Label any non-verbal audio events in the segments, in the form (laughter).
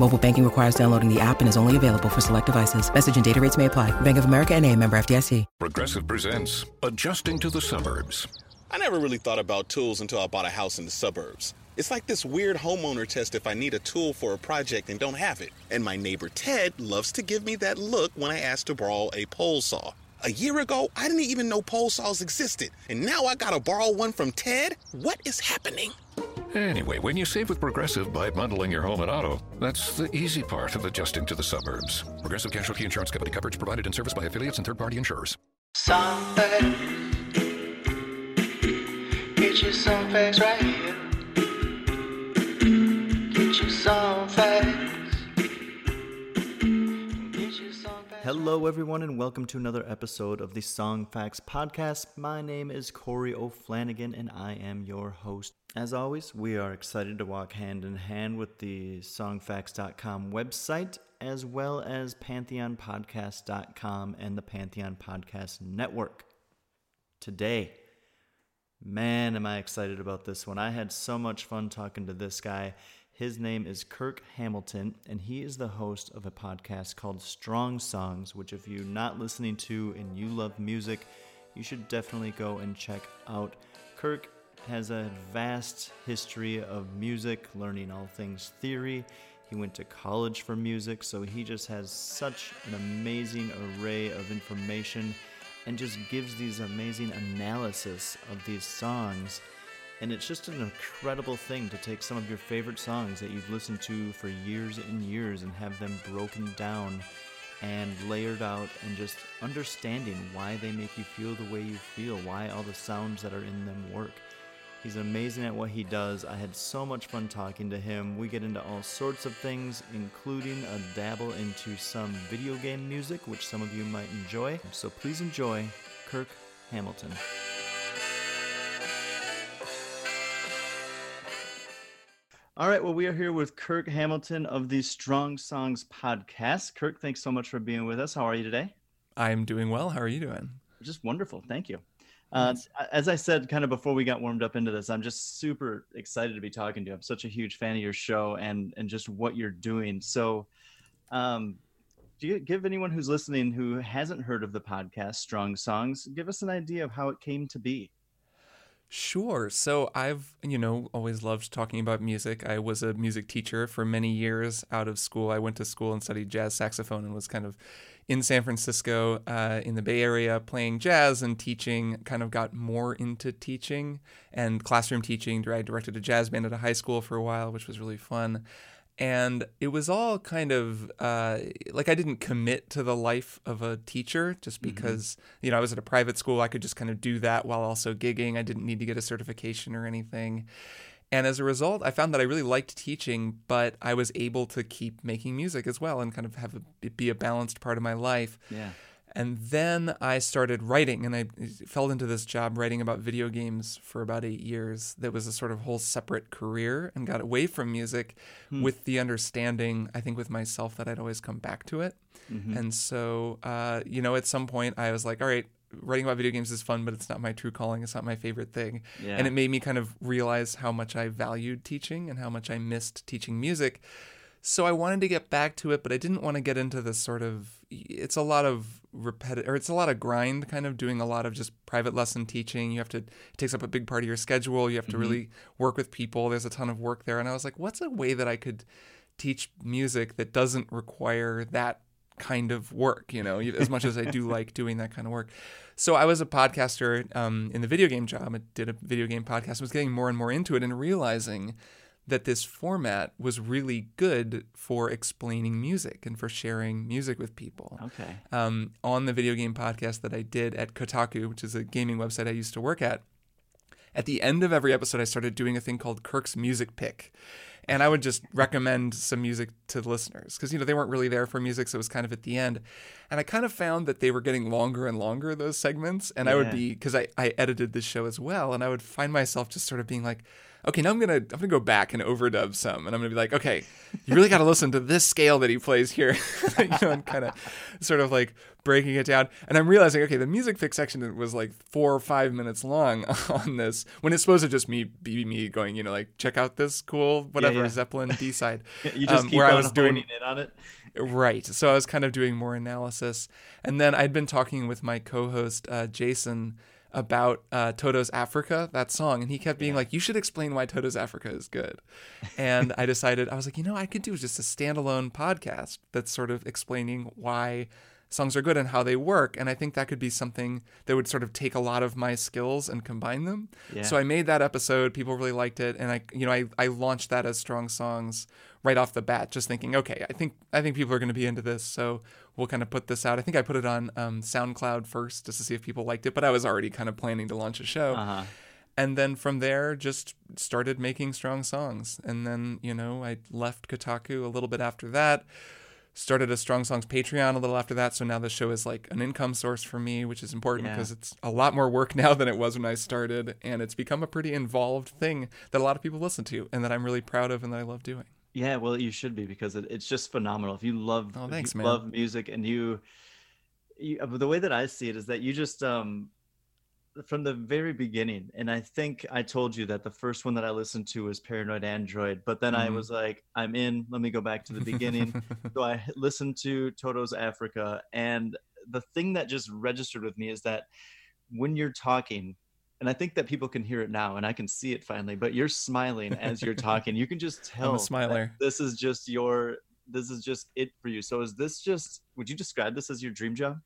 Mobile banking requires downloading the app and is only available for select devices. Message and data rates may apply. Bank of America and a member FDIC. Progressive presents Adjusting to the Suburbs. I never really thought about tools until I bought a house in the suburbs. It's like this weird homeowner test if I need a tool for a project and don't have it. And my neighbor Ted loves to give me that look when I ask to borrow a pole saw. A year ago, I didn't even know pole saws existed. And now I gotta borrow one from Ted? What is happening? Anyway, when you save with Progressive by bundling your home and auto, that's the easy part of adjusting to the suburbs. Progressive Casualty Insurance Company coverage provided in service by affiliates and third party insurers. Facts. Get you some facts right here. Get you some facts. Hello, everyone, and welcome to another episode of the Song Facts Podcast. My name is Corey O'Flanagan, and I am your host. As always, we are excited to walk hand in hand with the songfacts.com website, as well as pantheonpodcast.com and the Pantheon Podcast Network. Today, man, am I excited about this one. I had so much fun talking to this guy. His name is Kirk Hamilton, and he is the host of a podcast called Strong Songs, which, if you're not listening to and you love music, you should definitely go and check out. Kirk has a vast history of music, learning all things theory. He went to college for music, so he just has such an amazing array of information and just gives these amazing analysis of these songs. And it's just an incredible thing to take some of your favorite songs that you've listened to for years and years and have them broken down and layered out and just understanding why they make you feel the way you feel, why all the sounds that are in them work. He's amazing at what he does. I had so much fun talking to him. We get into all sorts of things, including a dabble into some video game music, which some of you might enjoy. So please enjoy Kirk Hamilton. All right, well, we are here with Kirk Hamilton of the Strong Songs podcast. Kirk, thanks so much for being with us. How are you today? I'm doing well. How are you doing? Just wonderful. Thank you. Uh, as I said, kind of before we got warmed up into this, I'm just super excited to be talking to you. I'm such a huge fan of your show and and just what you're doing. So, um, do you give anyone who's listening who hasn't heard of the podcast Strong Songs, give us an idea of how it came to be? Sure. So I've, you know, always loved talking about music. I was a music teacher for many years out of school. I went to school and studied jazz saxophone and was kind of in San Francisco, uh, in the Bay Area, playing jazz and teaching. Kind of got more into teaching and classroom teaching. I directed a jazz band at a high school for a while, which was really fun. And it was all kind of uh, like I didn't commit to the life of a teacher just because, you know, I was at a private school. I could just kind of do that while also gigging. I didn't need to get a certification or anything. And as a result, I found that I really liked teaching, but I was able to keep making music as well and kind of have a, it be a balanced part of my life. Yeah. And then I started writing, and I fell into this job writing about video games for about eight years. That was a sort of whole separate career, and got away from music with the understanding, I think, with myself that I'd always come back to it. And so, uh, you know, at some point, I was like, all right, writing about video games is fun, but it's not my true calling. It's not my favorite thing. Yeah. And it made me kind of realize how much I valued teaching and how much I missed teaching music. So I wanted to get back to it, but I didn't want to get into this sort of it's a lot of repetitive or it's a lot of grind kind of doing a lot of just private lesson teaching. You have to it takes up a big part of your schedule. You have to really work with people. There's a ton of work there. And I was like, what's a way that I could teach music that doesn't require that kind of work, you know, as much as I do like doing that kind of work. So I was a podcaster um, in the video game job. I did a video game podcast. I was getting more and more into it and realizing that this format was really good for explaining music and for sharing music with people. Okay. Um, on the video game podcast that I did at Kotaku, which is a gaming website I used to work at, at the end of every episode, I started doing a thing called Kirk's Music Pick. And I would just recommend some music to the listeners because, you know, they weren't really there for music. So it was kind of at the end. And I kind of found that they were getting longer and longer, those segments. And I would be, because I, I edited this show as well. And I would find myself just sort of being like, okay, now I'm gonna I'm gonna go back and overdub some, and I'm gonna be like, okay, you really got to listen to this scale that he plays here, (laughs) you know, and kind of sort of like breaking it down. And I'm realizing, okay, the music fix section was like four or five minutes long (laughs) on this, when it's supposed to just me be me going, you know, like check out this cool whatever yeah. Zeppelin (laughs) B side, You just um, keep where I was doing in on it. Right. So I was kind of doing more analysis. And then I'd been talking with my co host, uh, Jason, about uh, Toto's Africa, that song. And he kept being like, you should explain why Toto's Africa is good. And I decided, I was like, you know, I could do just a standalone podcast that's sort of explaining why songs are good and how they work. And I think that could be something that would sort of take a lot of my skills and combine them. Yeah. So I made that episode. People really liked it. And I, you know, I, I launched that as Strong Songs right off the bat, just thinking, okay, I think I think people are going to be into this, so we'll kind of put this out. I think I put it on um, SoundCloud first just to see if people liked it, but I was already kind of planning to launch a show. Uh-huh. And then from there, just started making strong songs. And then, you know, I left Kotaku a little bit after that, started a Strong Songs Patreon a little after that. So now the show is like an income source for me, which is important Yeah. because it's a lot more work (laughs) now than it was when I started. And it's become a pretty involved thing that a lot of people listen to and that I'm really proud of and that I love doing. Yeah, well, you should be because it, it's just phenomenal. If you love, Oh, if thanks, you man. love music, and you, you, uh, the way that I see it is that you just, um, from the very beginning, and I think I told you that the first one that I listened to was Paranoid Android, but then I Mhm. was like, I'm in. Let me go back to the beginning. (laughs) so I listened to Toto's Africa, and the thing that just registered with me is that when you're talking, and I think that people can hear it now, and I can see it finally. But you're smiling as you're (laughs) talking. You can just tell. I'm a smiler. This is just your. This is just it for you. So is this just? Would you describe this as your dream job?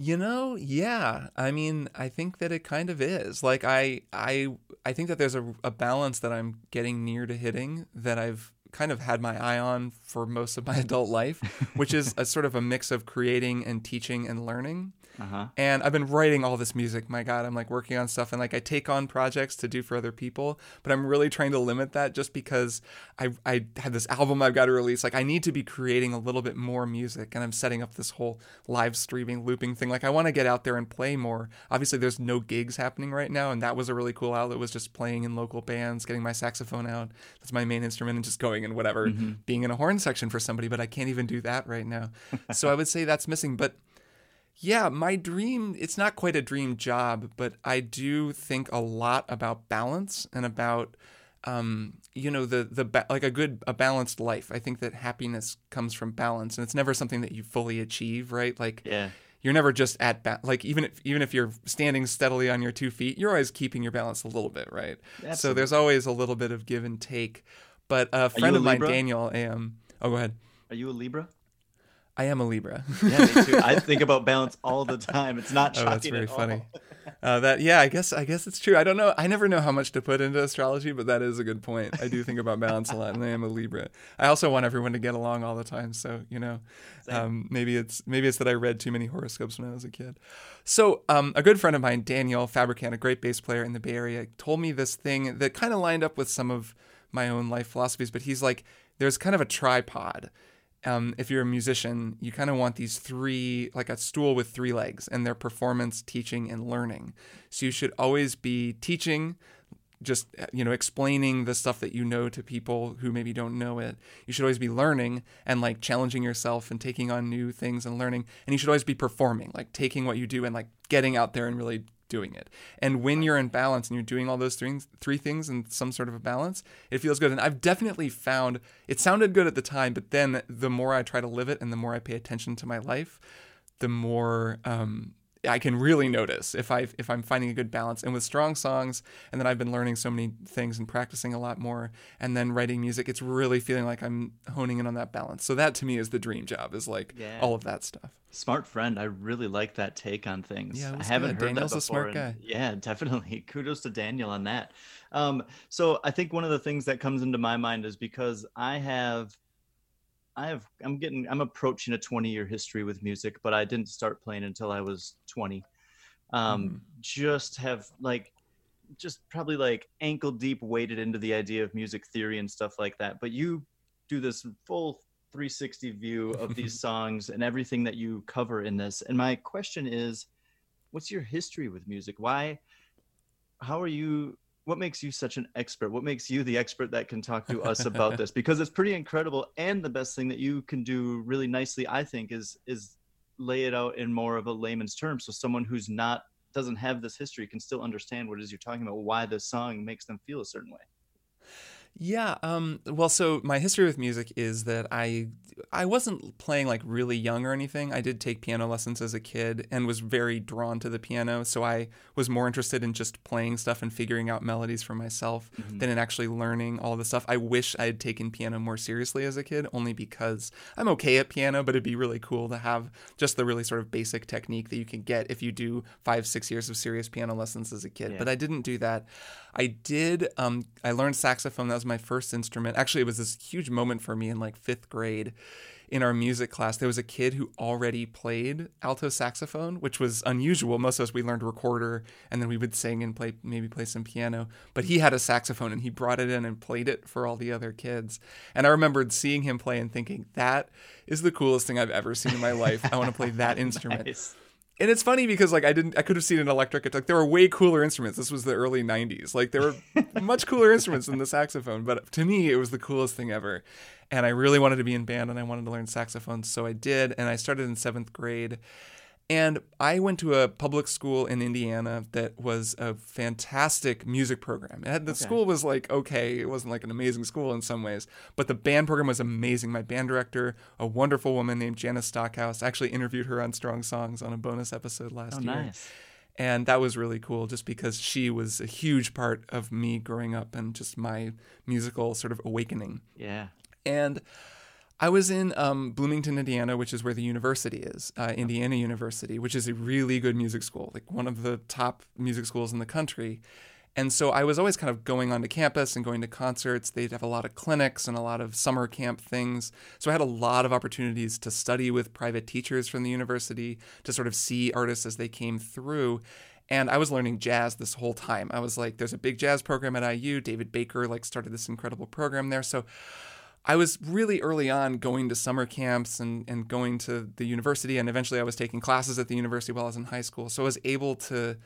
You know, yeah. I mean, I think that it kind of is. Like I I I think that there's a, a balance that I'm getting near to hitting that I've kind of had my eye on for most of my (laughs) adult life, which is a sort of a mix of creating and teaching and learning. Uh huh. And I've been writing all this music. My God, I'm like working on stuff and like I take on projects to do for other people, but I'm really trying to limit that just because I I have this album I've got to release. Like I need to be creating a little bit more music and I'm setting up this whole live streaming looping thing. Like I want to get out there and play more. Obviously there's no gigs happening right now and that was a really cool outlet was just playing in local bands, getting my saxophone out. That's my main instrument and just going and whatever, being in a horn section for somebody, but I can't even do that right now. (laughs) so I would say that's missing, but yeah, my dream, it's not quite a dream job, but I do think a lot about balance and about um, you know, the the ba- like a good a balanced life. I think that happiness comes from balance and it's never something that you fully achieve, right? Like Yeah. you're never just at ba- like even if even if you're standing steadily on your two feet, you're always keeping your balance a little bit, right? So there's always a little bit of give and take. But a friend a of mine? Daniel, am oh go ahead. Are you a Libra? I am a Libra. Yeah, me too. I (laughs) think about balance all the time. It's not shocking. (laughs) Oh, that's very funny. Uh, that yeah, I guess I guess it's true. I don't know. I never know how much to put into astrology, but that is a good point. I do think about balance a lot, and I am a Libra. I also want everyone to get along all the time. So you know, um, maybe it's maybe it's that I read too many horoscopes when I was a kid. So um, a good friend of mine, Daniel Fabricant, a great bass player in the Bay Area, told me this thing that kind of lined up with some of my own life philosophies. But he's like, there's kind of a tripod um, if you're a musician, you kind of want these three, like a stool with three legs, and they're performance, teaching, and learning. So you should always be teaching, just you know, explaining the stuff that you know to people who maybe don't know it. You should always be learning and like challenging yourself and taking on new things and learning. And you should always be performing, like taking what you do and like getting out there and really doing it. And when you're in balance and you're doing all those three, three things in some sort of a balance, it feels good. And I've definitely found it sounded good at the time, but then the more I try to live it and the more I pay attention to my life, the more um, I can really notice if I if I'm finding a good balance. And with strong songs, and then I've been learning so many things and practicing a lot more, and then writing music, it's really feeling like I'm honing in on that balance. So that to me is the dream job, is like Yeah. all of that stuff. Smart friend. I really like that take on things. Yeah, I haven't good. heard Daniel's that a smart guy. Yeah, (laughs) definitely. Kudos to Daniel on that. Um, so I think one of the things that comes into my mind is because I have, I have, I'm getting, I'm approaching a 20 year history with music, but I didn't start playing until I was 20. Um, Mm-hmm. Just have like, just probably like ankle deep waded into the idea of music theory and stuff like that. But you do this full 360 view of these (laughs) songs and everything that you cover in this. And my question is, what's your history with music? Why, how are you? What makes you such an expert? What makes you the expert that can talk to us about (laughs) this? Because it's pretty incredible. And the best thing that you can do really nicely, I think, is is lay it out in more of a layman's term, so someone who's not doesn't have this history can still understand what it is you're talking about, why the song makes them feel a certain way. Yeah, um, well, so my history with music is that I I wasn't playing like really young or anything. I did take piano lessons as a kid and was very drawn to the piano. So I was more interested in just playing stuff and figuring out melodies for myself than in actually learning all the stuff. I wish I had taken piano more seriously as a kid, only because I'm okay at piano, but it'd be really cool to have just the really sort of basic technique that you can get if you do five, six years of serious piano lessons as a kid. But I didn't do that. I did. Um, I learned saxophone. That was my first instrument. Actually, it was this huge moment for me in like fifth grade. In our music class, there was a kid who already played alto saxophone, which was unusual. Most of us we learned recorder, and then we would sing and play, maybe play some piano. But he had a saxophone, and he brought it in and played it for all the other kids. And I remembered seeing him play and thinking, "That is the coolest thing I've ever seen in my life. I want to play that (laughs) instrument." Nice. And it's funny because like I didn't I could have seen an electric guitar. There were way cooler instruments. This was the early '90s. Like there were (laughs) much cooler instruments than the saxophone. But to me, it was the coolest thing ever. And I really wanted to be in band and I wanted to learn saxophone, so I did. And I started in seventh grade. And I went to a public school in Indiana that was a fantastic music program. It had, the school was like okay, it wasn't like an amazing school in some ways, but the band program was amazing. My band director, a wonderful woman named Janice Stockhouse, I actually interviewed her on Strong Songs on a bonus episode last Oh, year. nice. And that was really cool just because she was a huge part of me growing up and just my musical sort of awakening. Yeah. And I was in um, Bloomington, Indiana, which is where the university is, uh, Indiana University, which is a really good music school, like one of the top music schools in the country. And so I was always kind of going onto campus and going to concerts. They'd have a lot of clinics and a lot of summer camp things. So I had a lot of opportunities to study with private teachers from the university, to sort of see artists as they came through. And I was learning jazz this whole time. I was like, there's a big jazz program at IU. David Baker like started this incredible program there. So I was really early on going to summer camps and, and going to the university, and eventually I was taking classes at the university while I was in high school. So I was able to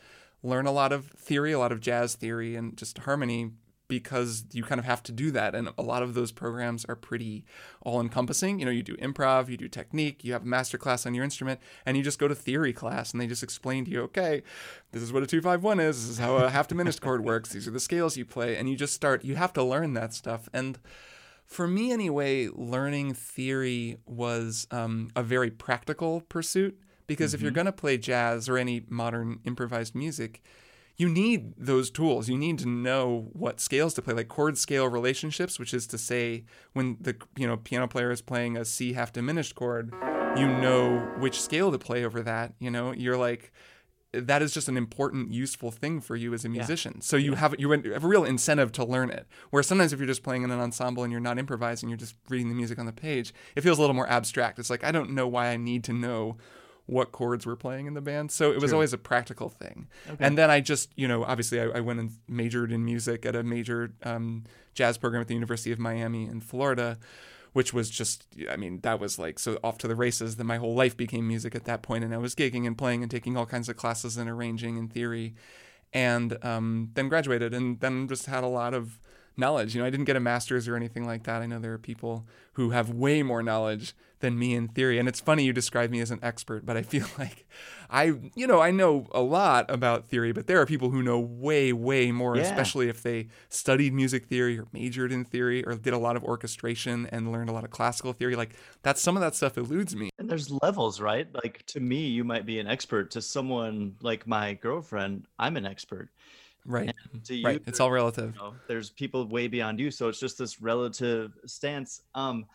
learn a lot of theory, a lot of jazz theory, and just harmony because you kind of have to do that. And a lot of those programs are pretty all encompassing. You know, you do improv, you do technique, you have a master class on your instrument, and you just go to theory class and they just explain to you, okay, this is what a 251 is, this is how a half diminished chord works, these are the scales you play. And you just start, you have to learn that stuff. And for me anyway, learning theory was um, a very practical pursuit because if you're going to play jazz or any modern improvised music, you need those tools. You need to know what scales to play, like chord scale relationships, which is to say, when the you know piano player is playing a C half diminished chord, you know which scale to play over that. You know, you're like that is just an important, useful thing for you as a musician. So you have you have a real incentive to learn it. Where sometimes if you're just playing in an ensemble and you're not improvising, you're just reading the music on the page, it feels a little more abstract. It's like I don't know why I need to know what chords we're playing in the band. So it was always a practical thing. And then I just, you know, obviously I, I went and majored in music at a major um, jazz program at the University of Miami in Florida, which was just, I mean, that was like so off to the races that my whole life became music at that. And I was gigging and playing and taking all kinds of classes and arranging and theory. And um, then graduated and then just had a lot of knowledge. You know, I didn't get a master's or anything like that. I know there are people who have way more knowledge than me in theory. And it's funny you describe me as an expert, but I feel (laughs) like I, you know, I know a lot about theory, but there are people who know way, way more, Yeah. especially if they studied music theory or majored in theory or did a lot of orchestration and learned a lot of classical theory. Like that's some of that stuff eludes me. And there's levels, right? Like to me, you might be an expert. To someone like my girlfriend, I'm an expert. Right. To you, Right. It's all relative. you know, there's people way beyond you. So it's just this relative stance. Um,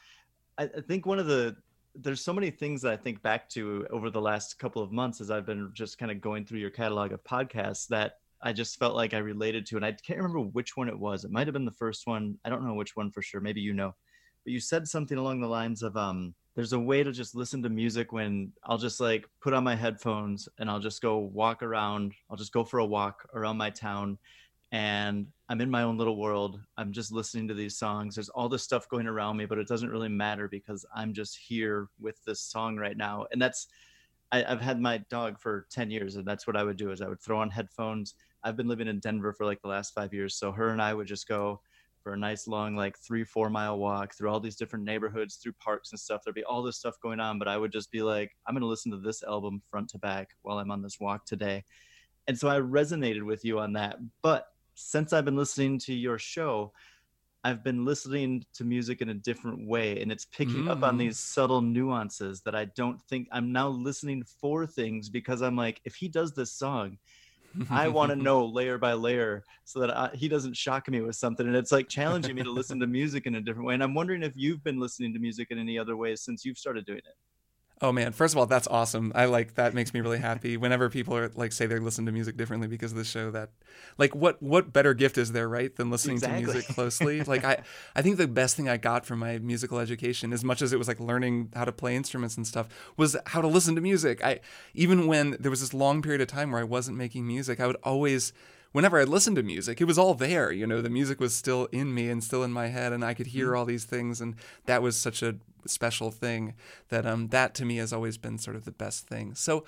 I, I think one of the there's so many things that I think back to over the last couple of months as I've been just kind of going through your catalog of podcasts that I just felt like I related to, and I can't remember which one it was. It might have been the first one. I don't know which one for sure. Maybe you know, but you said something along the lines of um, there's a way to just listen to music when I'll just like put on my headphones and I'll just go walk around. I'll just go for a walk around my town and I'm in my own little world. I'm just listening to these songs. There's all this stuff going around me, but it doesn't really matter because I'm just here with this song right now. And that's I, I've had my dog for 10 years, and that's what I would do is I would throw on headphones. I've been living in Denver for like the last five years. So her and I would just go for a nice long, like three, four mile walk through all these different neighborhoods, through parks and stuff. There'd be all this stuff going on, but I would just be like, I'm gonna listen to this album front to back while I'm on this walk today. And so I resonated with you on that. But since I've been listening to your show, I've been listening to music in a different way and it's picking up on Mm. these subtle nuances that I don't think I'm now listening for things because I'm like, if he does this song, I want to (laughs) know layer by layer so that I, he doesn't shock me with something. And it's like challenging me to listen to music in a different way. And I'm wondering if you've been listening to music in any other ways since you've started doing it. Oh man, first of all, that's awesome. I like that makes me really happy whenever people are like say they listen to music differently because of the show that like what what better gift is there, right, than listening Exactly. to music (laughs) closely? like I I think the best thing I got from my musical education as much as it was like learning how to play instruments and stuff was how to listen to music. I even when there was this long period of time where I wasn't making music, I would always whenever I listened to music, it was all there. You know, the music was still in me and still in my head, and I could hear all these things, and that was such a special thing that um that to me has always been sort of the best thing. So.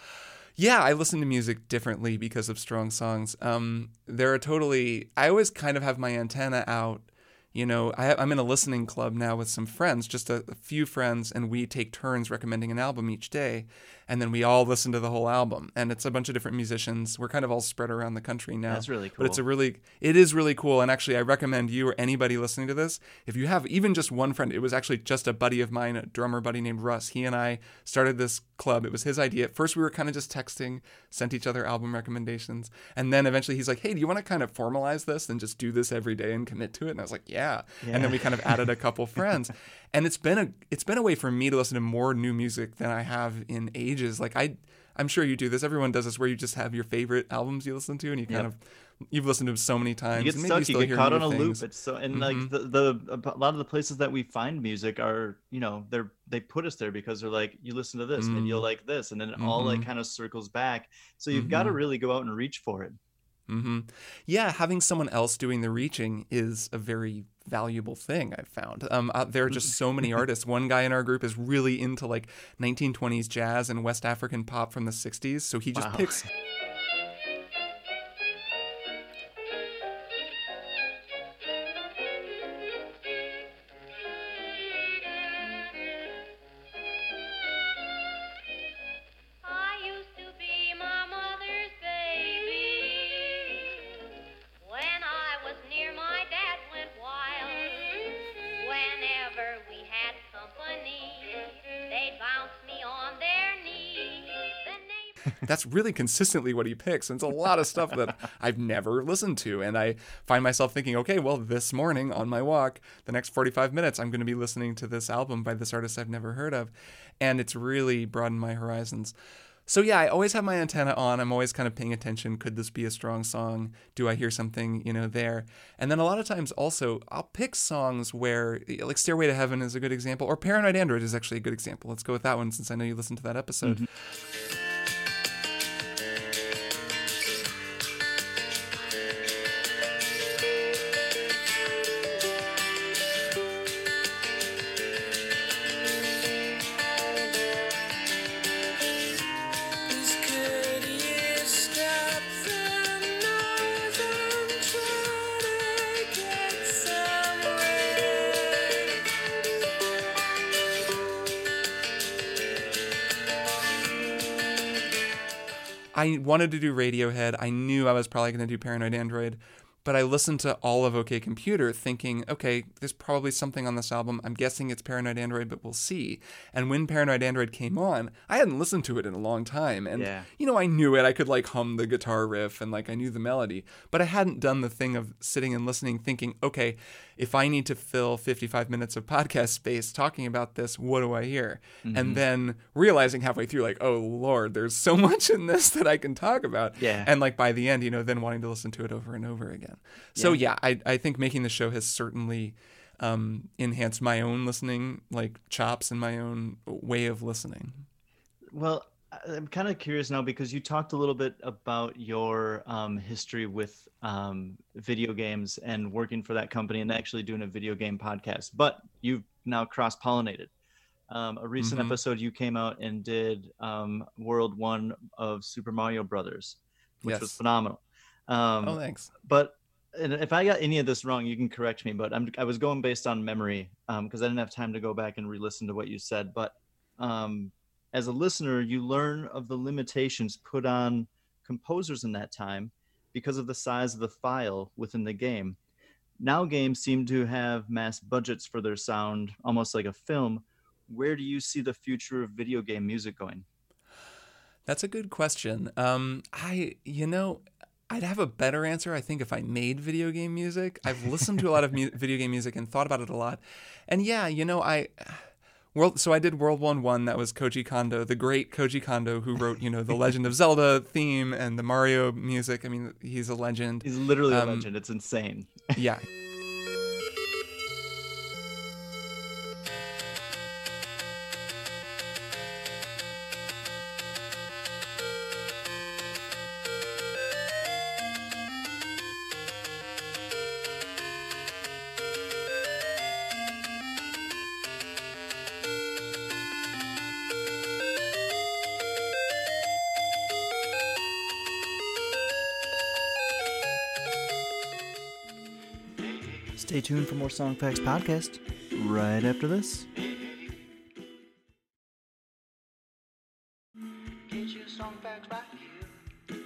Yeah, I listen to music differently because of strong songs. Um, there are totally. I always kind of have my antenna out. You know, I, I'm in a listening club now with some friends, just a, a few friends, and we take turns recommending an album each day, and then we all listen to the whole album. And it's a bunch of different musicians. We're kind of all spread around the country now. That's really cool. But it's a really, it is really cool. And actually, I recommend you or anybody listening to this, if you have even just one friend, it was actually just a buddy of mine, a drummer buddy named Russ. He and I started this club. It was his idea. At first, we were kind of just texting, sent each other album recommendations. And then eventually he's like, hey, do you want to kind of formalize this and just do this every day and commit to it? And I was like, "Yeah." yeah. And then we kind of added a (laughs) couple friends. And it's been a it's been a way for me to listen to more new music than I have in ages. Like I I'm sure you do this. Everyone does this where you just have your favorite albums you listen to and you kind Yep. of you've listened to them so many times. You get and maybe stuck, you still get caught on a loop. things. It's so, and Mhm. like the, the, a lot of the places that we find music are, you know, they're, they put us there because they're like, you listen to this and you'll Mm. like this. And then it all like Mhm. kind of circles back. So you've got to really go out and reach for it. Yeah, having someone else doing the reaching is a very valuable thing. I've found. Um, uh, there are just so many (laughs) artists. One guy in our group is really into like 1920s jazz and West African pop from the 60s, so he just Wow. picks. (laughs) That's really consistently what he picks. And it's a lot of stuff that I've never listened to. And I find myself thinking, okay, well, this morning on my walk, the next 45 minutes, I'm going to be listening to this album by this artist I've never heard of. And it's really broadened my horizons. So yeah, I always have my antenna on. I'm always kind of paying attention. Could this be a strong song? Do I hear something, you know, there? And then a lot of times also, I'll pick songs where, like Stairway to Heaven is a good example, or Paranoid Android is actually a good example. Let's go with that one since I know you listened to that episode. Mm-hmm. I wanted to do Radiohead. I knew I was probably going to do Paranoid Android, but I listened to all of OK Computer thinking, okay, there's probably something on this album. I'm guessing it's Paranoid Android, but we'll see. And when Paranoid Android came on, I hadn't listened to it in a long time. And, Yeah. you know, I knew it. I could like hum the guitar riff and like I knew the melody, but I hadn't done the thing of sitting and listening, thinking, okay, if I need to fill 55 minutes of podcast space talking about this, what do I hear? Mm-hmm. And then realizing halfway through, like, oh Lord, there's so (laughs) much in this that I can talk about. Yeah. And like by the end, you know, then wanting to listen to it over and over again. So yeah, I, I think making the show has certainly um, enhanced my own listening, like chops and my own way of listening. Well, I'm kind of curious now because you talked a little bit about your um, history with um, video games and working for that company and actually doing a video game podcast, but you've now cross pollinated. Um, a recent Mhm. episode, you came out and did um, World One of Super Mario Brothers, which was phenomenal. Um, Oh, thanks. but and if I got any of this wrong, you can correct me. But I'm I was going based on memory because I didn't have time to go back and re-listen to what you said. But um, as a listener, you learn of the limitations put on composers in that time because of the size of the file within the game. Now games seem to have mass budgets for their sound, almost like a film. Where do you see the future of video game music going? That's a good question. Um, I, you know, I'd have a better answer, I think, if I made video game music. I've listened to a lot of mu- (laughs) video game music and thought about it a lot. And yeah, you know, I. World, so I did World One One. That was Koji Kondo, the great Koji Kondo, who wrote, you know, the Legend of Zelda theme and the Mario music. I mean, he's a legend. He's literally a Um, legend. It's insane. Yeah. (laughs) Stay tuned for more Song Facts podcast right after this. Get your song facts right here.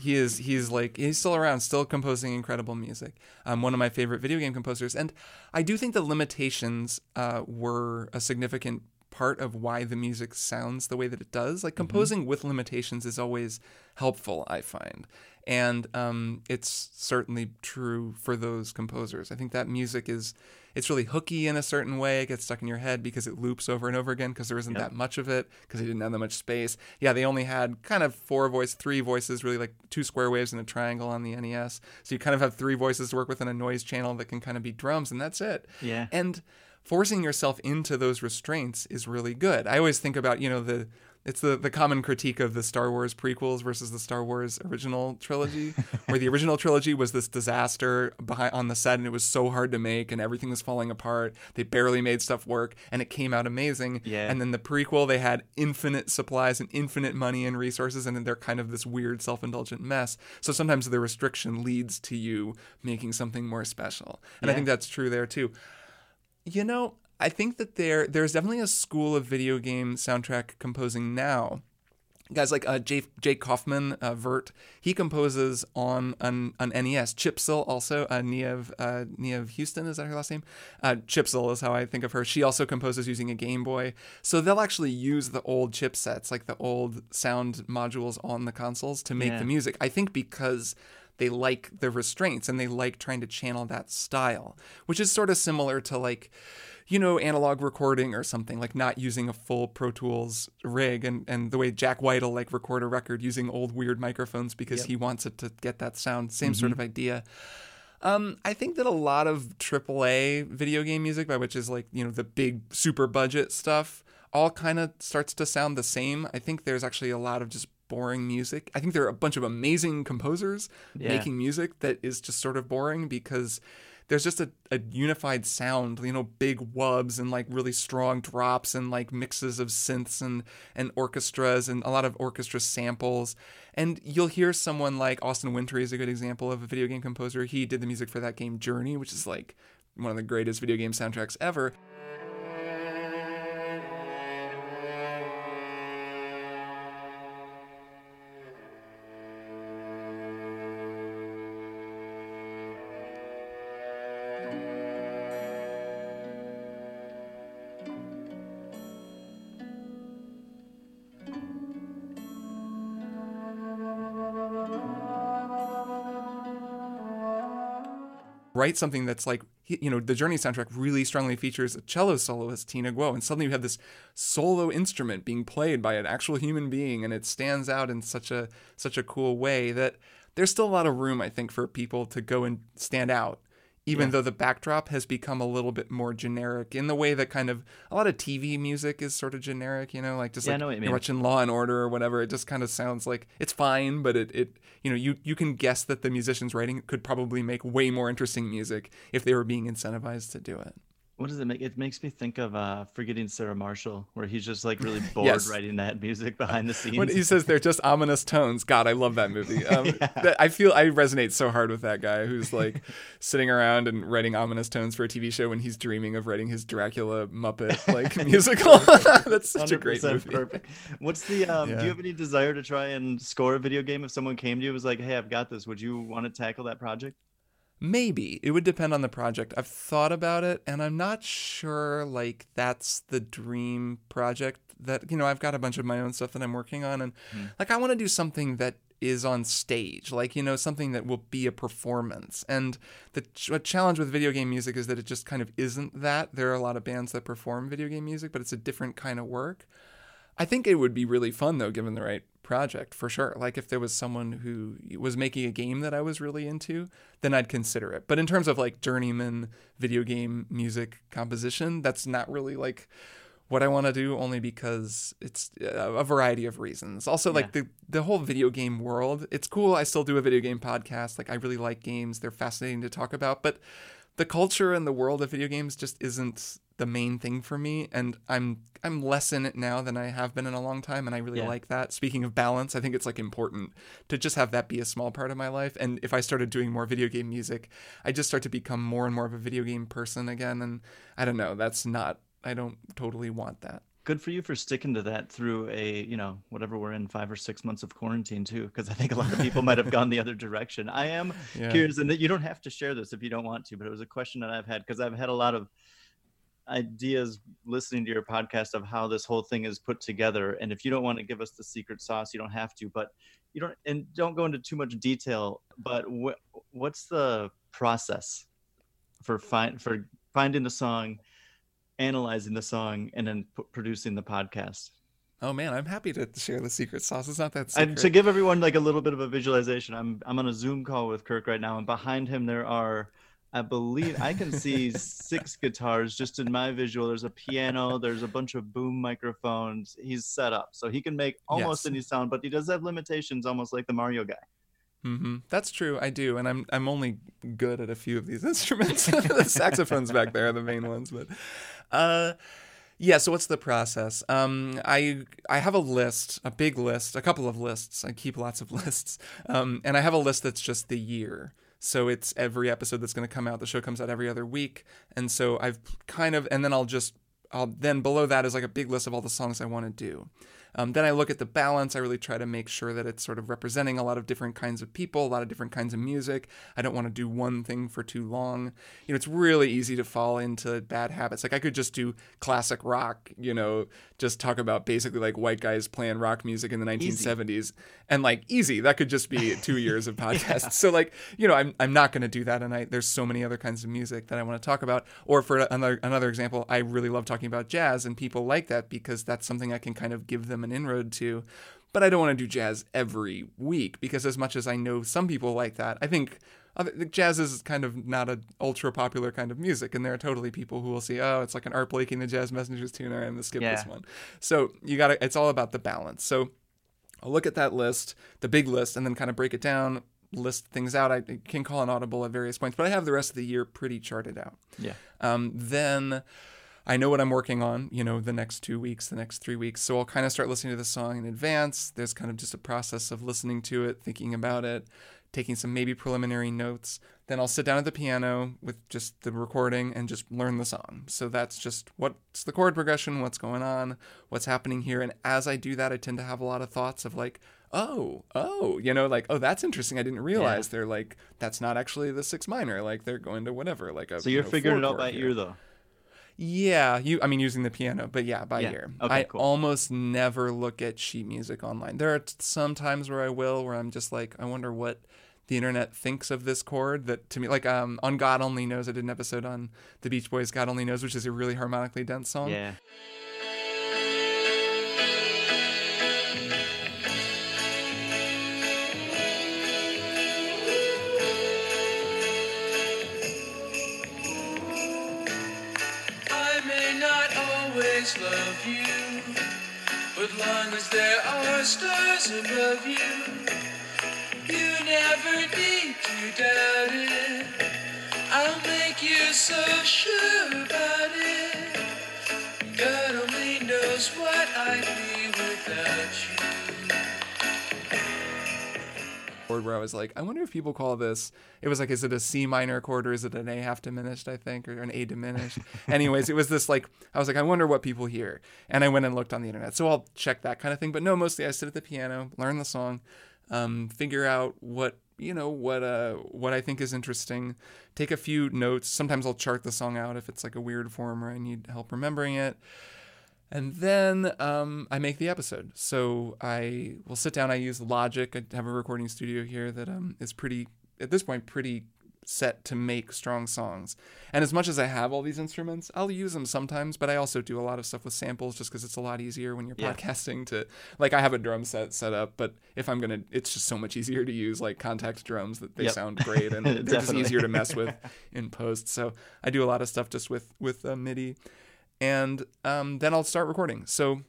he is he's like he's still around still composing incredible music um, one of my favorite video game composers and i do think the limitations uh, were a significant part of why the music sounds the way that it does like composing with limitations is always helpful i find and um, it's certainly true for those composers. I think that music is it's really hooky in a certain way. It gets stuck in your head because it loops over and over again because there isn't that much of it because they didn't have that much space. Yeah they only had kind of four voice three voices really like two square waves and a triangle on the nes so you kind of have three voices to work with in a noise channel that can kind of be drums and that's it. Yeah. and forcing yourself into those restraints is really good. I always think about, you know, the it's the, the common critique of the Star Wars prequels versus the Star Wars original trilogy, where the (laughs) original trilogy was this disaster behind on the set and it was so hard to make and everything was falling apart. They barely made stuff work and it came out amazing. Yeah. And then the prequel, they had infinite supplies and infinite money and resources, and then they're kind of this weird self-indulgent mess. So sometimes the restriction leads to you making something more special. And I think that's true there too. You know, I think that there there's definitely a school of video game soundtrack composing now. Guys like uh, Jake, Jake Kaufman, uh, virt, he composes on an, an NES. Chipzel also, uh, Niamh, uh, Houston, is that her last name? Uh, Chipzel is how I think of her. She also composes using a Game Boy. So they'll actually use the old chipsets, like the old sound modules on the consoles to make Yeah. the music. I think because they like the restraints and they like trying to channel that style, which is sort of similar to like, you know, analog recording or something, like not using a full Pro Tools rig and, and the way Jack White will like record a record using old weird microphones because he wants it to get that sound. Same sort of idea. Um, I think that a lot of AAA video game music, by which is like, you know, the big super budget stuff, all kind of starts to sound the same. I think there's actually a lot of just boring music. I think there are a bunch of amazing composers Yeah. making music that is just sort of boring because there's just a, a unified sound, you know, big wubs and like really strong drops and like mixes of synths and, and orchestras and a lot of orchestra samples. And you'll hear someone like Austin Wintory is a good example of a video game composer. He did the music for that game Journey, which is like one of the greatest video game soundtracks ever. Write something that's like you know the Journey soundtrack really strongly features a cello soloist Tina Guo, and suddenly you have this solo instrument being played by an actual human being, and it stands out in such a such a cool way that there's still a lot of room I think for people to go and stand out even though the backdrop has become a little bit more generic in the way that kind of a lot of TV music is sort of generic, you know, like just Yeah, like you you're watching Law and Order or whatever. It just kind of sounds like it's fine, but it, it you know, you you can guess that the musicians writing could probably make way more interesting music if they were being incentivized to do it. What does it make? It makes me think of uh, Forgetting Sarah Marshall, where he's just like really (laughs) bored Yes. writing that music behind the scenes. When he says they're just ominous tones, God, I love that movie. (laughs) Um, that, I feel I resonate so hard with that guy who's like (laughs) sitting around and writing ominous tones for a TV show when he's dreaming of writing his Dracula Muppet like musical. That's such a great 100% movie. Perfect. What's the? Um, Do you have any desire to try and score a video game? If someone came to you and was like, "Hey, I've got this. Would you want to tackle that project?" Maybe it would depend on the project. I've thought about it, and I'm not sure like that's the dream project. That you know, I've got a bunch of my own stuff that I'm working on, and hmm. like I want to do something that is on stage, like you know, something that will be a performance. And the ch- challenge with video game music is that it just kind of isn't that. There are a lot of bands that perform video game music, but it's a different kind of work. I think it would be really fun though, given the right project for sure. Like if there was someone who was making a game that I was really into, then I'd consider it. But in terms of like journeyman video game music composition, that's not really like what I want to do only because it's uh, a variety of reasons. Also like the the whole video game world, it's cool. I still do a video game podcast. Like I really like games. They're fascinating to talk about, but the culture and the world of video games just isn't the main thing for me and I'm I'm less in it now than I have been in a long time and I really Yeah. like that. Speaking of balance, I think it's like important to just have that be a small part of my life and if I started doing more video game music, I just start to become more and more of a video game person again and I don't know, that's not I don't totally want that. Good for you for sticking to that through a, you know, whatever we're in five or six months of quarantine too, because I think a lot of people might have gone the other direction. I am (laughs) Yeah. curious, and you don't have to share this if you don't want to, but it was a question that I've had because I've had a lot of ideas listening to your podcast of how this whole thing is put together. And if you don't want to give us the secret sauce, you don't have to, but you don't, and don't go into too much detail. But what what's the process for find for finding the song? analyzing the song and then p- producing the podcast. Oh man, I'm happy to share the secret sauce. It's not that secret. And to give everyone like a little bit of a visualization, I'm I'm on a Zoom call with Kirk right now, and behind him there are, I believe I can see six guitars just in my visual. There's a piano, there's a bunch of boom microphones. He's set up, so he can make almost Yes. any sound, but he does have limitations, almost like the Mario guy. hmm That's true. I do, and I'm I'm only good at a few of these (laughs) instruments. (laughs) the saxophones back there are the main ones, but uh, yeah. So what's the process? Um, I I have a list, a big list, a couple of lists. I keep lots of (laughs) lists, um, and I have a list that's just the year. So it's every episode that's going to come out. The show comes out every other week, and so I've kind of, and then I'll just, I'll then below that is like a big list of all the songs I want to do. Um, then I look at the balance. I really try to make sure that it's sort of representing a lot of different kinds of people, a lot of different kinds of music. I don't want to do one thing for too long. You know, it's really easy to fall into bad habits. Like I could just do classic rock, you know, just talk about basically like white guys playing rock music in the 1970s and like easy. That could just be two (laughs) years of podcasts. So like, you know, I'm, I'm not going to do that. And I, there's so many other kinds of music that I want to talk about. Or for another, another example, I really love talking about jazz and people like that because that's something I can kind of give them an inroad to. But I don't want to do jazz every week because as much as I know some people like that, I think jazz is kind of not a ultra popular kind of music, and there are totally people who will see, oh, it's like an Art Blakey and the Jazz Messengers tune. I'm gonna skip this one. So you got to. It's all about the balance. So I'll look at that list, the big list, and then kind of break it down, list things out. I can call an audible at various points, but I have the rest of the year pretty charted out. Yeah. Um, then I know what I'm working on, you know, the next two weeks, the next three weeks. So I'll kind of start listening to the song in advance. There's kind of just a process of listening to it, thinking about it, taking some maybe preliminary notes. Then I'll sit down at the piano with just the recording and just learn the song. So that's just what's the chord progression, what's going on, what's happening here. And as I do that, I tend to have a lot of thoughts of like, oh, oh, you know, like, oh, that's interesting. I didn't realize they're like, that's not actually the six minor. Like they're going to whatever. Like a So you're you know, figuring it out by here. ear though. Yeah, you. I mean, using the piano, but yeah, by Yeah. ear. Okay, I cool. almost never look at sheet music online. There are t- some times where I will, where I'm just like, I wonder what the internet thinks of this chord that to me like um on God Only Knows I did an episode on the Beach Boys God Only Knows which is a really harmonically dense song. Yeah. Always love you, but long as there are stars above you, you never need to doubt it. I'll make you so sure about it. God only knows what I'd be chord where I was like, I wonder if people call this. It was like, is it a C minor chord or is it an A half diminished? I think, or an A diminished. (laughs) Anyways, it was this like, I was like, I wonder what people hear, and I went and looked on the internet. So I'll check that kind of thing. But no, mostly I sit at the piano, learn the song, um, figure out what you know what uh what I think is interesting, take a few notes. Sometimes I'll chart the song out if it's like a weird form or I need help remembering it. And then um, I make the episode. So I will sit down. I use Logic. I have a recording studio here that um, is pretty, at this point, pretty set to make strong songs. And as much as I have all these instruments, I'll use them sometimes, but I also do a lot of stuff with samples just because it's a lot easier when you're Yeah. podcasting to, like, I have a drum set set up, but if I'm going to, it's just so much easier to use like Kontakt drums that they Yep. sound great and (laughs) they're just easier to mess (laughs) with in post. So I do a lot of stuff just with, with uh, MIDI and um, then I'll start recording. So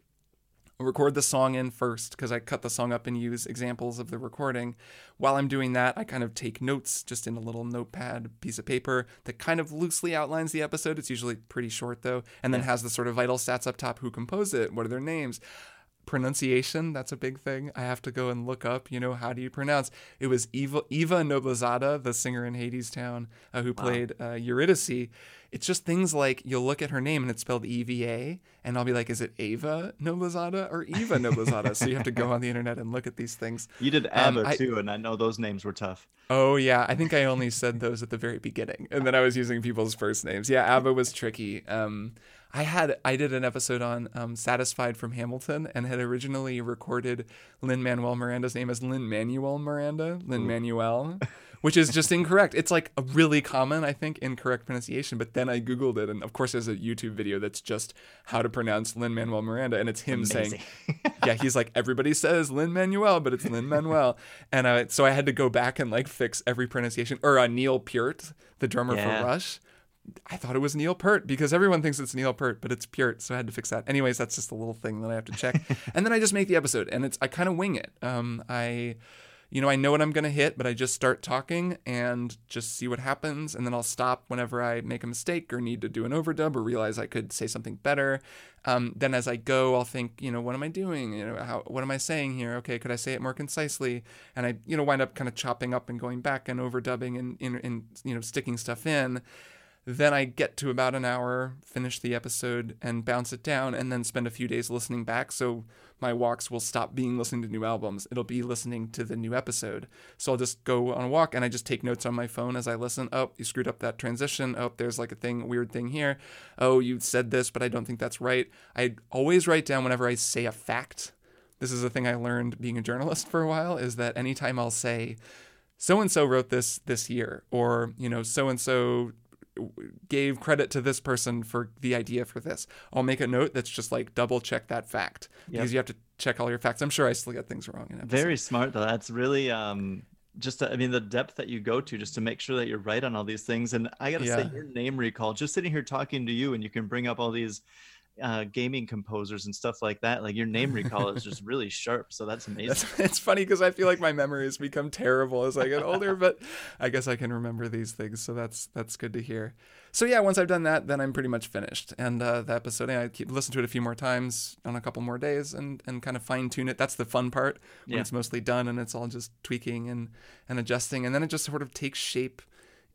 I'll record the song in first because I cut the song up and use examples of the recording. While I'm doing that, I kind of take notes just in a little notepad piece of paper that kind of loosely outlines the episode. It's usually pretty short though, and then has the sort of vital stats up top who composed it, what are their names. Pronunciation, that's a big thing. I have to go and look up, you know, how do you pronounce? It was Eva Eva Noblezada, the singer in Hadestown, uh, who played uh, Eurydice. It's just things like you'll look at her name and it's spelled E V A, and I'll be like, is it Ava Noblezada or Eva Noblezada? so you have to go on the internet and look at these things. You did Um, I- too, and I know those names were tough. Oh yeah, I think I only said those at the very beginning, and then I was using people's first names. Yeah, ava was tricky. Um, I had I did an episode on um, "Satisfied" from Hamilton, and had originally recorded Lin Manuel Miranda's name as Lin Manuel Miranda, Lin Manuel, which is just incorrect. It's like a really common, I think, incorrect pronunciation. But then I googled it, and of course, there's a YouTube video that's just how to pronounce Lin Manuel Miranda, and it's him saying (laughs) yeah, he's like everybody says Lin Manuel, but it's Lin Manuel, and uh, so I had to go back and like fix every pronunciation. Or uh, Neil Peart, the drummer Yeah. for Rush, I thought it was Neil Peart because everyone thinks it's Neil Peart, but it's Peart, so I had to fix that. Anyways, that's just a little thing that I have to check, (laughs) and then I just make the episode, and it's I kind of wing it. Um, I. You know, I know what I'm going to hit, but I just start talking and just see what happens. And then I'll stop whenever I make a mistake or need to do an overdub or realize I could say something better. Um, then as I go, I'll think, you know, what am I doing? You know, how, what am I saying here? Okay, could I say it more concisely? And I, you know, wind up kind of chopping up and going back and overdubbing and, and, and you know, sticking stuff in. Then I get to about an hour, finish the episode, and bounce it down, and then spend a few days listening back. So my walks will stop being listening to new albums. It'll be listening to the new episode. So I'll just go on a walk and I just take notes on my phone as I listen. Oh, you screwed up that transition. Oh, there's like a thing, weird thing here. Oh, you said this, but I don't think that's right. I always write down whenever I say a fact. This is a thing I learned being a journalist for a while is that anytime I'll say, so and so wrote this this year, or, you know, so and so gave credit to this person for the idea for this. I'll make a note that's just like double check that fact because you have to check all your facts. I'm sure I still get things wrong in. Very smart though. That's really um just I mean the depth that you go to just to make sure that you're right on all these things. And I gotta say your name recall, just sitting here talking to you and you can bring up all these uh, gaming composers and stuff like that. Like your name recall is just (laughs) really sharp. So that's amazing. That's, (laughs) it's funny because I feel like my memory has become terrible as I get older, but (laughs) I guess I can remember these things, so that's that's good to hear. So yeah, once I've done that, then I'm pretty much finished. And uh, the episode, I keep listen to it a few more times on a couple more days, and and kind of fine tune it. That's the fun part when Yeah. it's mostly done and it's all just tweaking and and adjusting, and then it just sort of takes shape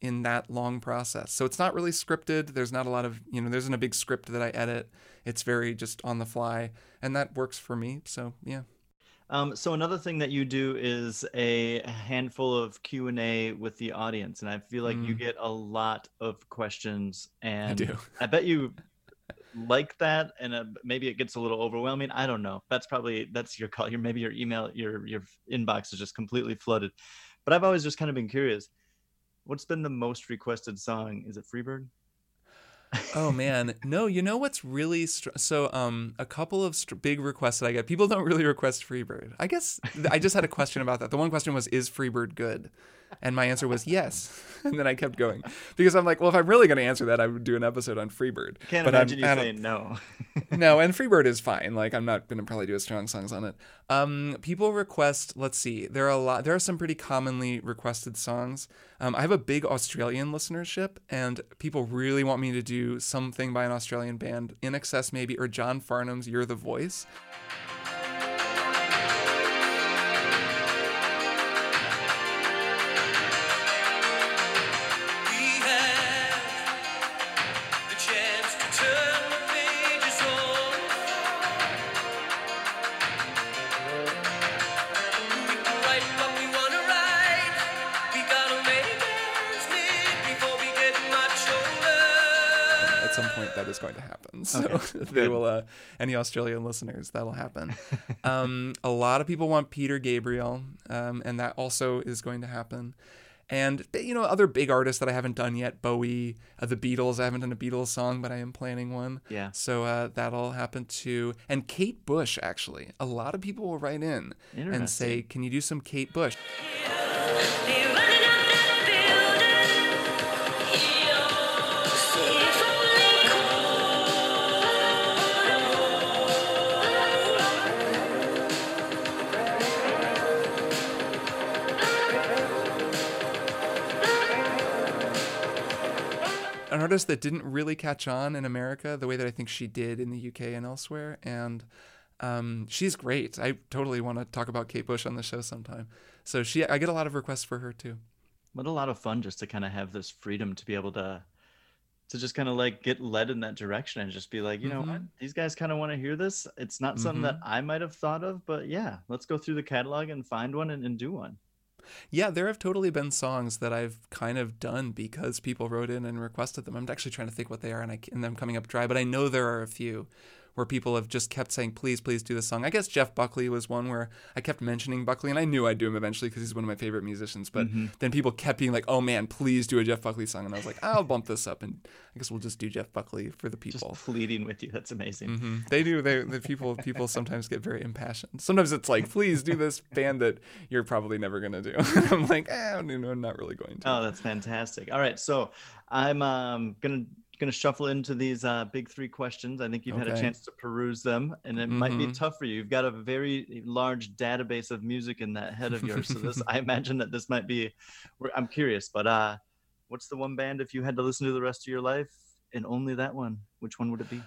in that long process. So it's not really scripted. There's not a lot of, you know, there isn't a big script that I edit. It's very just on the fly, and that works for me. So yeah. Um, so another thing that you do is a handful of Q and A with the audience, and I feel like you Mm. get a lot of questions, and I do. I bet you like that, and uh, maybe it gets a little overwhelming. I don't know. That's probably that's your call. Your maybe your email, your your inbox is just completely flooded. but I've always just kind of been curious. What's been the most requested song? Is it Freebird? Oh man, no. You know what's really str- so? Um, a couple of str- big requests that I get. People don't really request Freebird. I guess I just had a question about that. The one question was, "Is Freebird good?" And my answer was yes. (laughs) And then I kept going because I'm like, well, if I'm really going to answer that, I would do an episode on Freebird. Can't but imagine I'm, you saying no. (laughs) no, and Freebird is fine. Like I'm not gonna probably do a strong songs on it. Um, people request. Let's see. There are a lot. There are some pretty commonly requested songs. Um, I have a big Australian listenership, and people really want me to do something by an Australian band, INXS maybe, or John Farnham's "You're the Voice." That is going to happen. So Okay, (laughs) they will. Uh, any Australian listeners, that'll happen. (laughs) um, a lot of people want Peter Gabriel, um, and that also is going to happen. And you know, other big artists that I haven't done yet, Bowie, uh, the Beatles. I haven't done a Beatles song, but I am planning one. Yeah. So uh, that'll happen too. And Kate Bush, actually, a lot of people will write in and say, "Can you do some Kate Bush?" An artist that didn't really catch on in America the way that I think she did in the UK and elsewhere. And um, she's great. I totally want to talk about Kate Bush on the show sometime. So she, I get a lot of requests for her too. What a lot of fun just to kind of have this freedom to be able to to just kind of like get led in that direction and just be like, you know what, these guys kind of want to hear this. It's not something that I might have thought of, but yeah, let's go through the catalog and find one and, and do one. Yeah, there have totally been songs that I've kind of done because people wrote in and requested them. I'm actually trying to think what they are, and I and them coming up dry. But I know there are a few where people have just kept saying, "Please, please do this song." I guess Jeff Buckley was one where I kept mentioning Buckley, and I knew I'd do him eventually because he's one of my favorite musicians. But Mhm. then people kept being like, "Oh man, please do a Jeff Buckley song," and I was like, "I'll bump this up, and I guess we'll just do Jeff Buckley for the Just people." pleading with you. That's amazing. hmm They do. They the people people sometimes get very impassioned. Sometimes it's like, please do this band that you're probably never gonna do. (laughs) I'm like, eh, no, no, I'm not really going to. Oh, that's fantastic. All right, so I'm um, gonna gonna shuffle into these uh, big three questions. I think you've had a chance to peruse them, and it might be Mhm. tough for you. You've got a very large database of music in that head of yours, so this I imagine that this might be. I'm curious, but uh, what's the one band if you had to listen to the rest of your life and only that one? Which one would it be?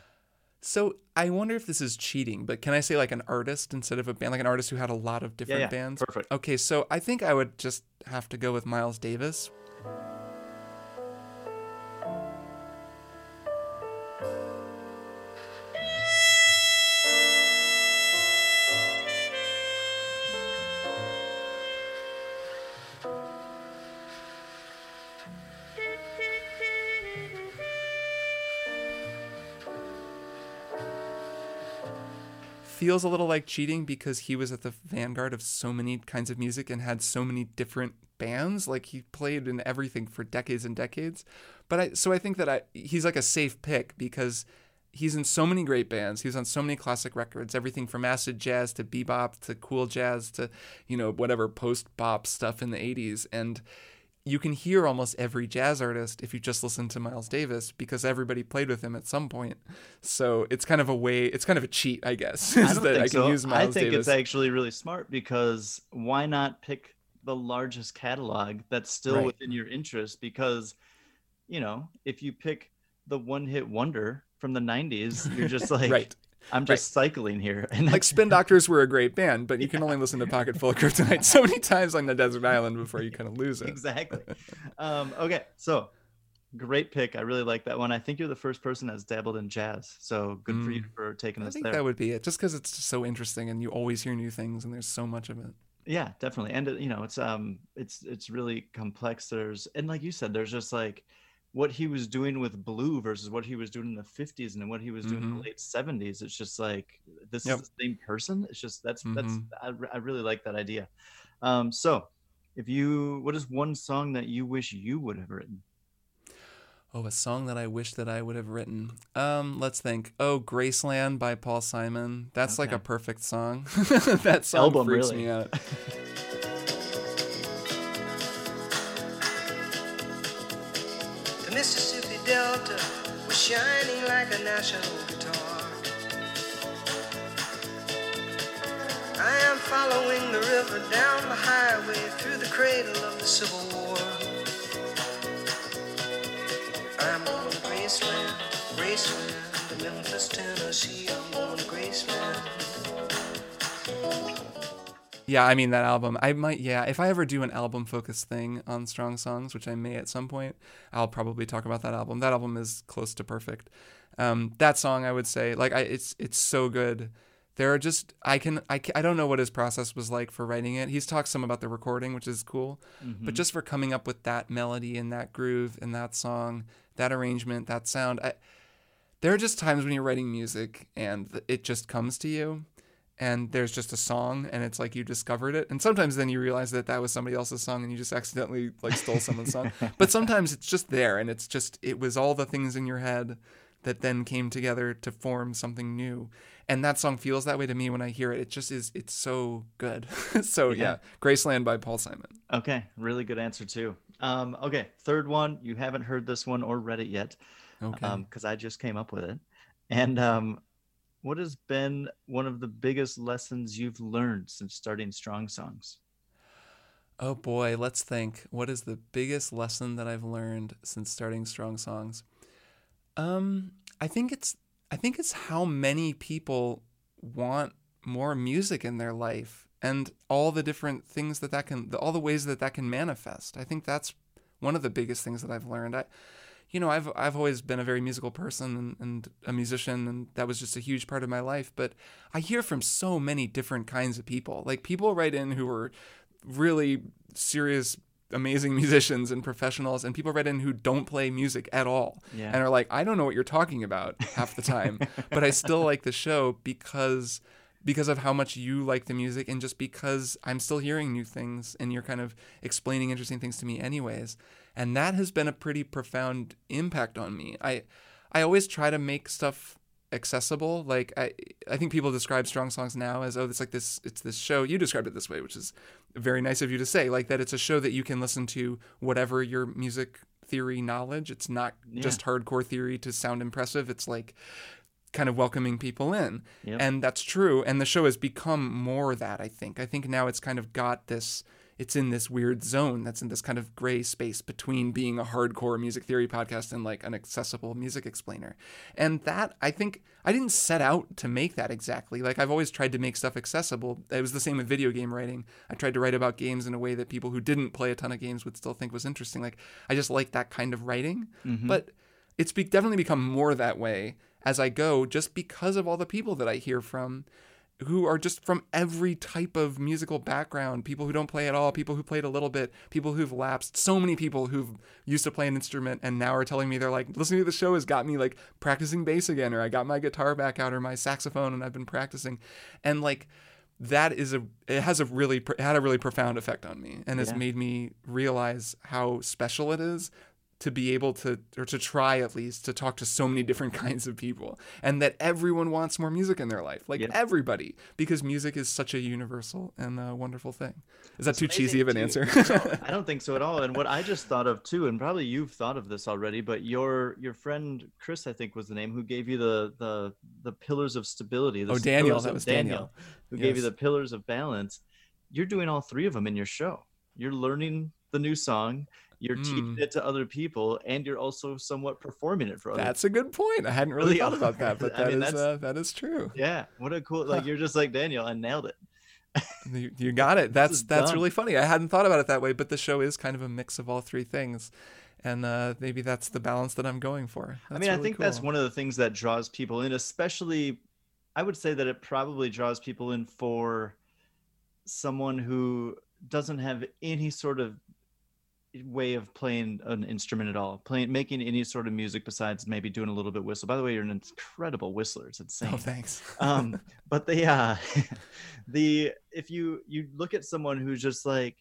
So I wonder if this is cheating, but can I say like an artist instead of a band, like an artist who had a lot of different yeah, bands? perfect. Okay, so I think I would just have to go with Miles Davis. Feels a little like cheating because he was at the vanguard of so many kinds of music and had so many different bands. Like he played in everything for decades and decades. But i so i think that i he's like a safe pick because he's in so many great bands. He's on so many classic records everything from acid jazz to bebop to cool jazz to you know whatever post bop stuff in the 80s and you can hear almost every jazz artist if you just listen to Miles Davis because everybody played with him at some point. So it's kind of a way, it's kind of a cheat, I guess, (laughs) I don't think I so. I think Davis. it's actually really smart because why not pick the largest catalog that's still Right. within your interest? Because, you know, if you pick the one hit wonder from the 90s, you're just (laughs) like, Right. I'm just cycling here. (laughs) And like Spin Doctors were a great band, but you can only listen to Pocket Full of Kryptonite so many times on the desert island before you kind of lose it. exactly. Um, okay, so great pick. I really like that one. I think you're the first person that's dabbled in jazz. So good for you Mm. for taking I us I think there. that would be it, just because it's just so interesting and you always hear new things and there's so much of it. yeah definitely and you know it's um it's it's really complex there's and like you said there's just like what he was doing with blue versus what he was doing in the 50s and what he was doing in Mhm. the late 70s it's just like this Yep. is the same person it's just that's that's Mhm. I, I really like that idea um so if you, what is one song that you wish you would have written? Oh, a song that I wish that I would have written. Um, let's think. Oh, Graceland by Paul Simon. That's like a perfect song. (laughs) that song Album, freaks really. me out. (laughs) The Mississippi Delta was shining like a national guitar. I am following the river down the highway through the cradle of the Civil War. I'm going to Graceland, Graceland, to Memphis, Tennessee. I'm going to Graceland. Yeah, I mean that album. I might yeah, if I ever do an album focused thing on strong songs, which I may at some point, I'll probably talk about that album. That album is close to perfect. Um, that song I would say like I it's it's so good. There are just I can I I don't know what his process was like for writing it. He's talked some about the recording, which is cool, but just for coming up with that melody and that groove and that song, that arrangement, that sound. I, there are just times when you're writing music and it just comes to you and there's just a song and it's like you discovered it and sometimes then you realize that that was somebody else's song and you just accidentally like stole someone's song (laughs) but sometimes it's just there and it's just it was all the things in your head that then came together to form something new and that song feels that way to me when i hear it it just is it's so good (laughs) so yeah. Yeah. graceland by paul simon Okay, really good answer too. Um, okay, third one. You haven't heard this one or read it yet, okay because I just came up with it. And um, what has been one of the biggest lessons you've learned since starting Strong Songs? Oh boy, let's think. What is the biggest lesson that I've learned since starting Strong Songs? Um, I think it's I think it's how many people want more music in their life and all the different things that that can all the ways that that can manifest. I think that's one of the biggest things that I've learned. I you know, I've I've always been a very musical person and, and a musician, and that was just a huge part of my life. But I hear from so many different kinds of people. Like people write in who are really serious, amazing (laughs) musicians and professionals, and people write in who don't play music at all, Yeah. and are like, I don't know what you're talking about half the time, (laughs) but I still like the show because because of how much you like the music and just because I'm still hearing new things and you're kind of explaining interesting things to me anyways. And that has been a pretty profound impact on me. I I always try to make stuff accessible. Like I I think people describe strong songs now as oh it's like this it's this show. You described it this way, which is very nice of you to say. Like that it's a show that you can listen to whatever your music theory knowledge. It's not just hardcore theory to sound impressive. It's like kind of welcoming people in. Yep. And that's true. And the show has become more that, I think. I think now it's kind of got this it's in this weird zone that's in this kind of gray space between being a hardcore music theory podcast and like an accessible music explainer. And that I think I didn't set out to make that exactly. Like I've always tried to make stuff accessible. It was the same with video game writing. I tried to write about games in a way that people who didn't play a ton of games would still think was interesting. Like I just like that kind of writing. Mm-hmm. But it's be- definitely become more that way as I go just because of all the people that I hear from who are just from every type of musical background people who don't play at all people who played a little bit people who've lapsed so many people who've used to play an instrument and now are telling me they're like listening to the show has got me like practicing bass again or i got my guitar back out or my saxophone and i've been practicing and like that is a it has a really it had a really profound effect on me and has Yeah. made me realize how special it is to be able to or to try at least to talk to so many different (laughs) kinds of people and that everyone wants more music in their life like Yep. everybody because music is such a universal and uh, wonderful thing is that too cheesy of an too. answer (laughs) No, (laughs) I don't think so at all. And what I just thought of too, and probably you've thought of this already, but your your friend Chris, I think was the name, who gave you the the the pillars of stability. The Oh, Daniel, that was Daniel. who gave you the pillars of balance. You're doing all three of them in your show. You're learning the new song. You're teaching Mm. it to other people, and you're also somewhat performing it for other. that's a good point i hadn't really thought about that but (laughs) I that mean, is uh, that is true Yeah, what a cool! Like you're just like Daniel. I nailed it. You, you (laughs) got it. That's that's done. really funny. I hadn't thought about it that way, but the show is kind of a mix of all three things, and uh, maybe that's the balance that I'm going for. I That's mean, I really think that's one of the things that draws people in, especially I would say that it probably draws people in for someone who doesn't have any sort of way of playing an instrument at all, playing making any sort of music besides maybe doing a little bit whistle. By the way, you're an incredible whistler. It's insane. Oh, thanks. (laughs) um but the uh (laughs) the if you you look at someone who's just like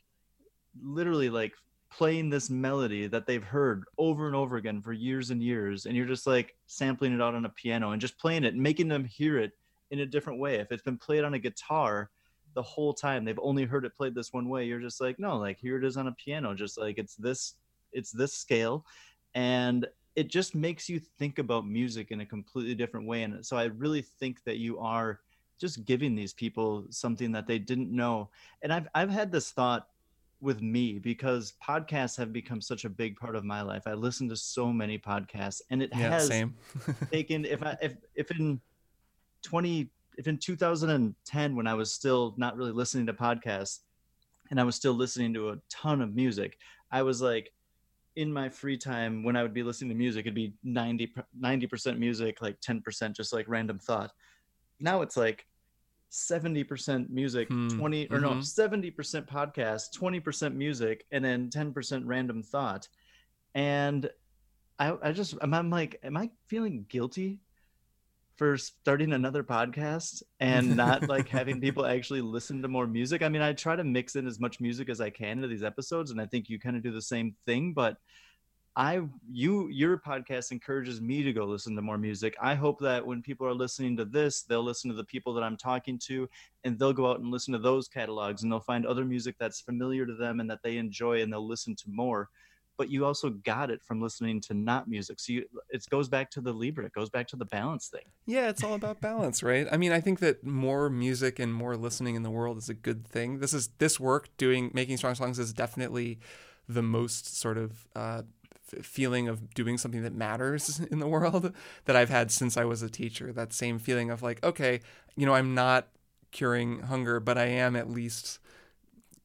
literally like playing this melody that they've heard over and over again for years and years and you're just like sampling it out on a piano and just playing it making them hear it in a different way if it's been played on a guitar the whole time they've only heard it played this one way you're just like no like here it is on a piano just like it's this it's this scale and it just makes you think about music in a completely different way and so i really think that you are just giving these people something that they didn't know and i've i've had this thought with me because podcasts have become such a big part of my life. I listen to so many podcasts and it Yeah, has (laughs) taken if i if if in 20 if in 2010 when i was still not really listening to podcasts and i was still listening to a ton of music i was like in my free time when i would be listening to music it'd be 90 90% music like 10% just like random thought now it's like 70% music Hmm, 20 or no mhm. 70% podcast 20% music and then 10% random thought and i i just i'm, I'm like am i feeling guilty for starting another podcast and not like having people actually listen to more music. I mean, I try to mix in as much music as I can into these episodes, and I think you kind of do the same thing. But I, you, your podcast encourages me to go listen to more music. I hope that when people are listening to this, they'll listen to the people that I'm talking to, and they'll go out and listen to those catalogs, and they'll find other music that's familiar to them and that they enjoy, and they'll listen to more but you also got it from listening to not music. So you, it goes back to the Libra. It goes back to the balance thing. Yeah, it's all about balance, right? I mean, I think that more music and more listening in the world is a good thing. This is this work doing making strong songs is definitely the most sort of uh, f- feeling of doing something that matters (laughs) in the world that I've had since I was a teacher. That same feeling of like, okay, you know, I'm not curing hunger, but I am at least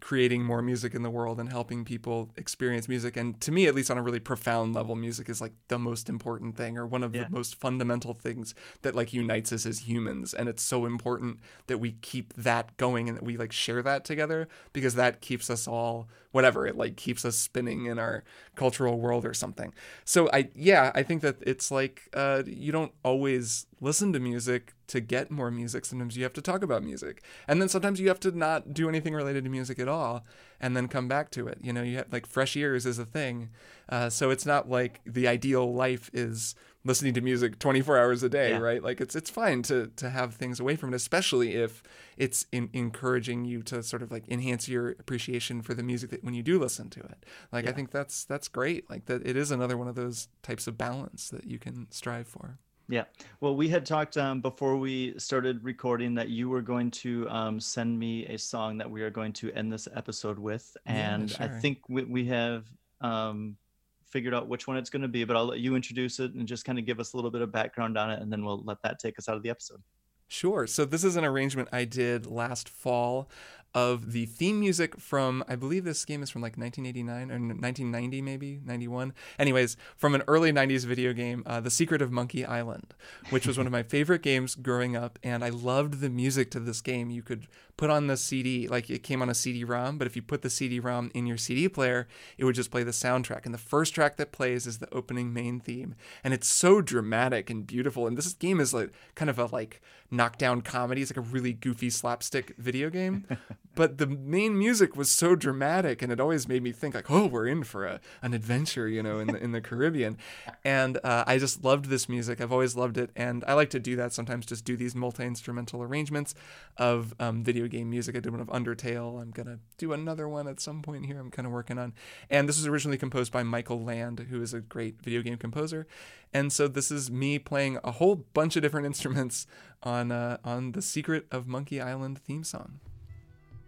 creating more music in the world and helping people experience music. And to me at least on a really profound level music is like the most important thing or one of Yeah. the most fundamental things that like unites us as humans. And it's so important that we keep that going and that we like share that together because that keeps us all whatever it like keeps us spinning in our cultural world or something. So i yeah i think that it's like uh you don't always listen to music to get more music sometimes you have to talk about music. And then sometimes you have to not do anything related to music at all and then come back to it. You know you have like fresh ears is a thing. Uh, so it's not like the ideal life is listening to music 24 hours a day Yeah. right? Like it's it's fine to to have things away from it especially if it's in, encouraging you to sort of like enhance your appreciation for the music that when you do listen to it. Like i think that's that's great. Like that it is another one of those types of balance that you can strive for Yeah. Well, we had talked um, before we started recording that you were going to um, send me a song that we are going to end this episode with. Yeah, And I think we, we have um, figured out which one it's going to be, but I'll let you introduce it and just kind of give us a little bit of background on it. And then we'll let that take us out of the episode. Sure. So this is an arrangement I did last fall of the theme music from I believe this game is from like 1989 or 1990 maybe 91. Anyways, from an early 90s video game, uh, The Secret of Monkey Island, which was one of my favorite games growing up, and I loved the music to this game. You could put on the CD like it came on a CD-ROM, but if you put the CD-ROM in your CD player, it would just play the soundtrack. And the first track that plays is the opening main theme, and it's so dramatic and beautiful. And this game is like kind of a like knockdown comedy. It's like a really goofy slapstick video game. (laughs) but the main music was so dramatic and it always made me think like, oh, we're in for a, an adventure, you know, in the, in the Caribbean. (laughs) And uh, I just loved this music. I've always loved it. And I like to do that sometimes, just do these multi-instrumental arrangements of um, video game music. I did one of Undertale. I'm going to do another one at some point here I'm kind of working on. And this was originally composed by Michael Land, who is a great video game composer. And so this is me playing a whole bunch of different (laughs) instruments on uh, on the Secret of Monkey Island theme song.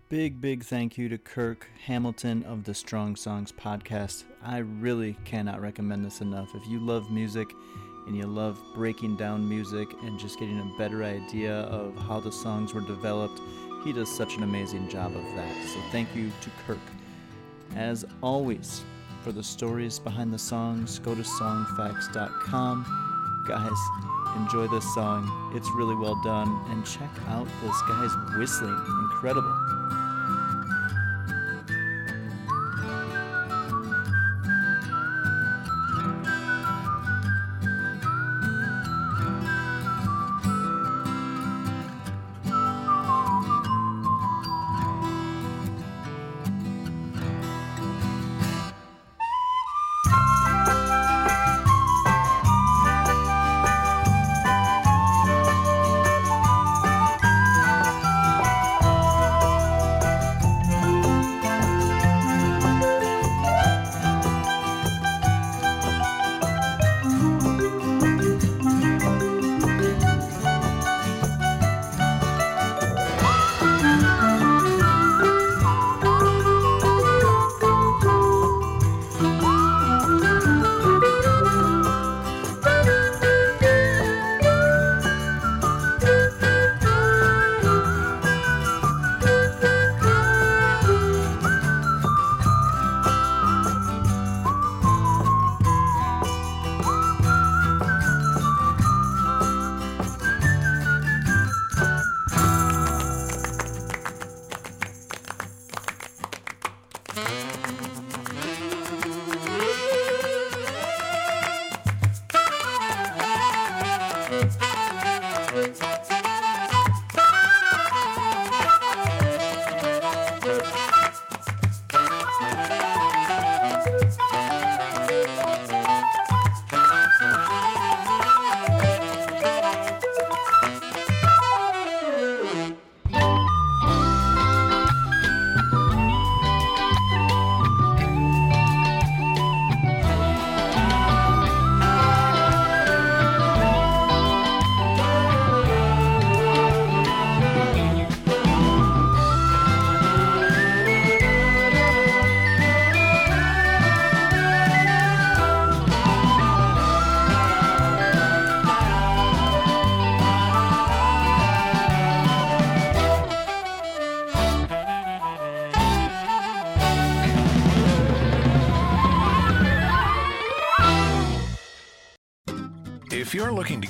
Big, big thank you to Kirk Hamilton of the Strong Songs podcast. I really cannot recommend this enough. If you love music and you love breaking down music and just getting a better idea of how the songs were developed, he does such an amazing job of that. So thank you to Kirk. As always, for the stories behind the songs, go to songfacts.com. Guys, enjoy this song. It's really well done. And check out this guy's whistling. Incredible.